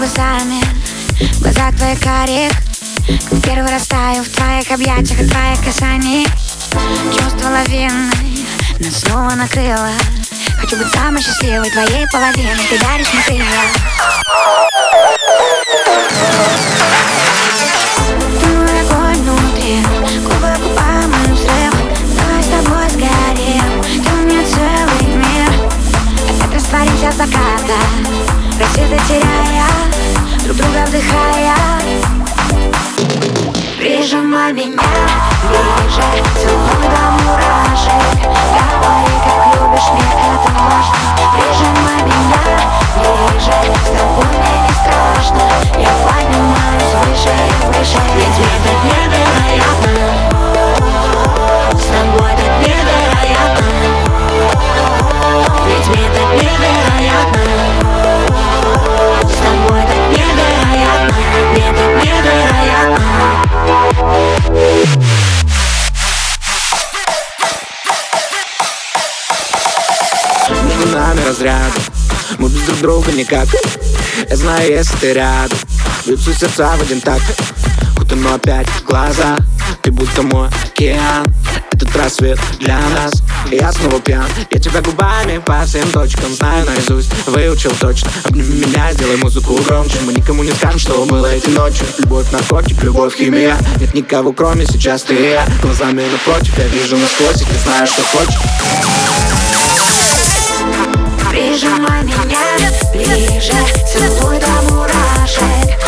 глазами. В глазах твоих карих Как первый раз таю в твоих объятиях и твоих касаний Чувство лавины нас снова накрыло. Хочу быть самой счастливой твоей половиной. Ты даришь мне крылья. Ты мой огонь внутри Губы губам взрыв. Давай с тобой сгорим Ты мне целый мир. Опять растворимся с заката Рассветы теряя Друг друга вдыхая Прижимай меня ближе Целуй до мурашек Говори, как любишь, мне это важно Между нами разряды Мы без друг друга никак. Я знаю, если ты рядом. Бьются сердца в один такт. Утону опять в глаза. Ты будто мой океан. Этот рассвет для нас. И я снова пьян. Я тебя губами по всем точкам Знаю наизусть, выучил точно. Обними меня, сделай музыку громче. Мы никому не скажем, что было эти ночи Любовь, наркотик, любовь, химия. Нет никого, кроме сейчас ты и я. Глазами напротив, я вижу насквозь И ты знаешь, что хочешь Прижимай меня ближе Целуй до мурашек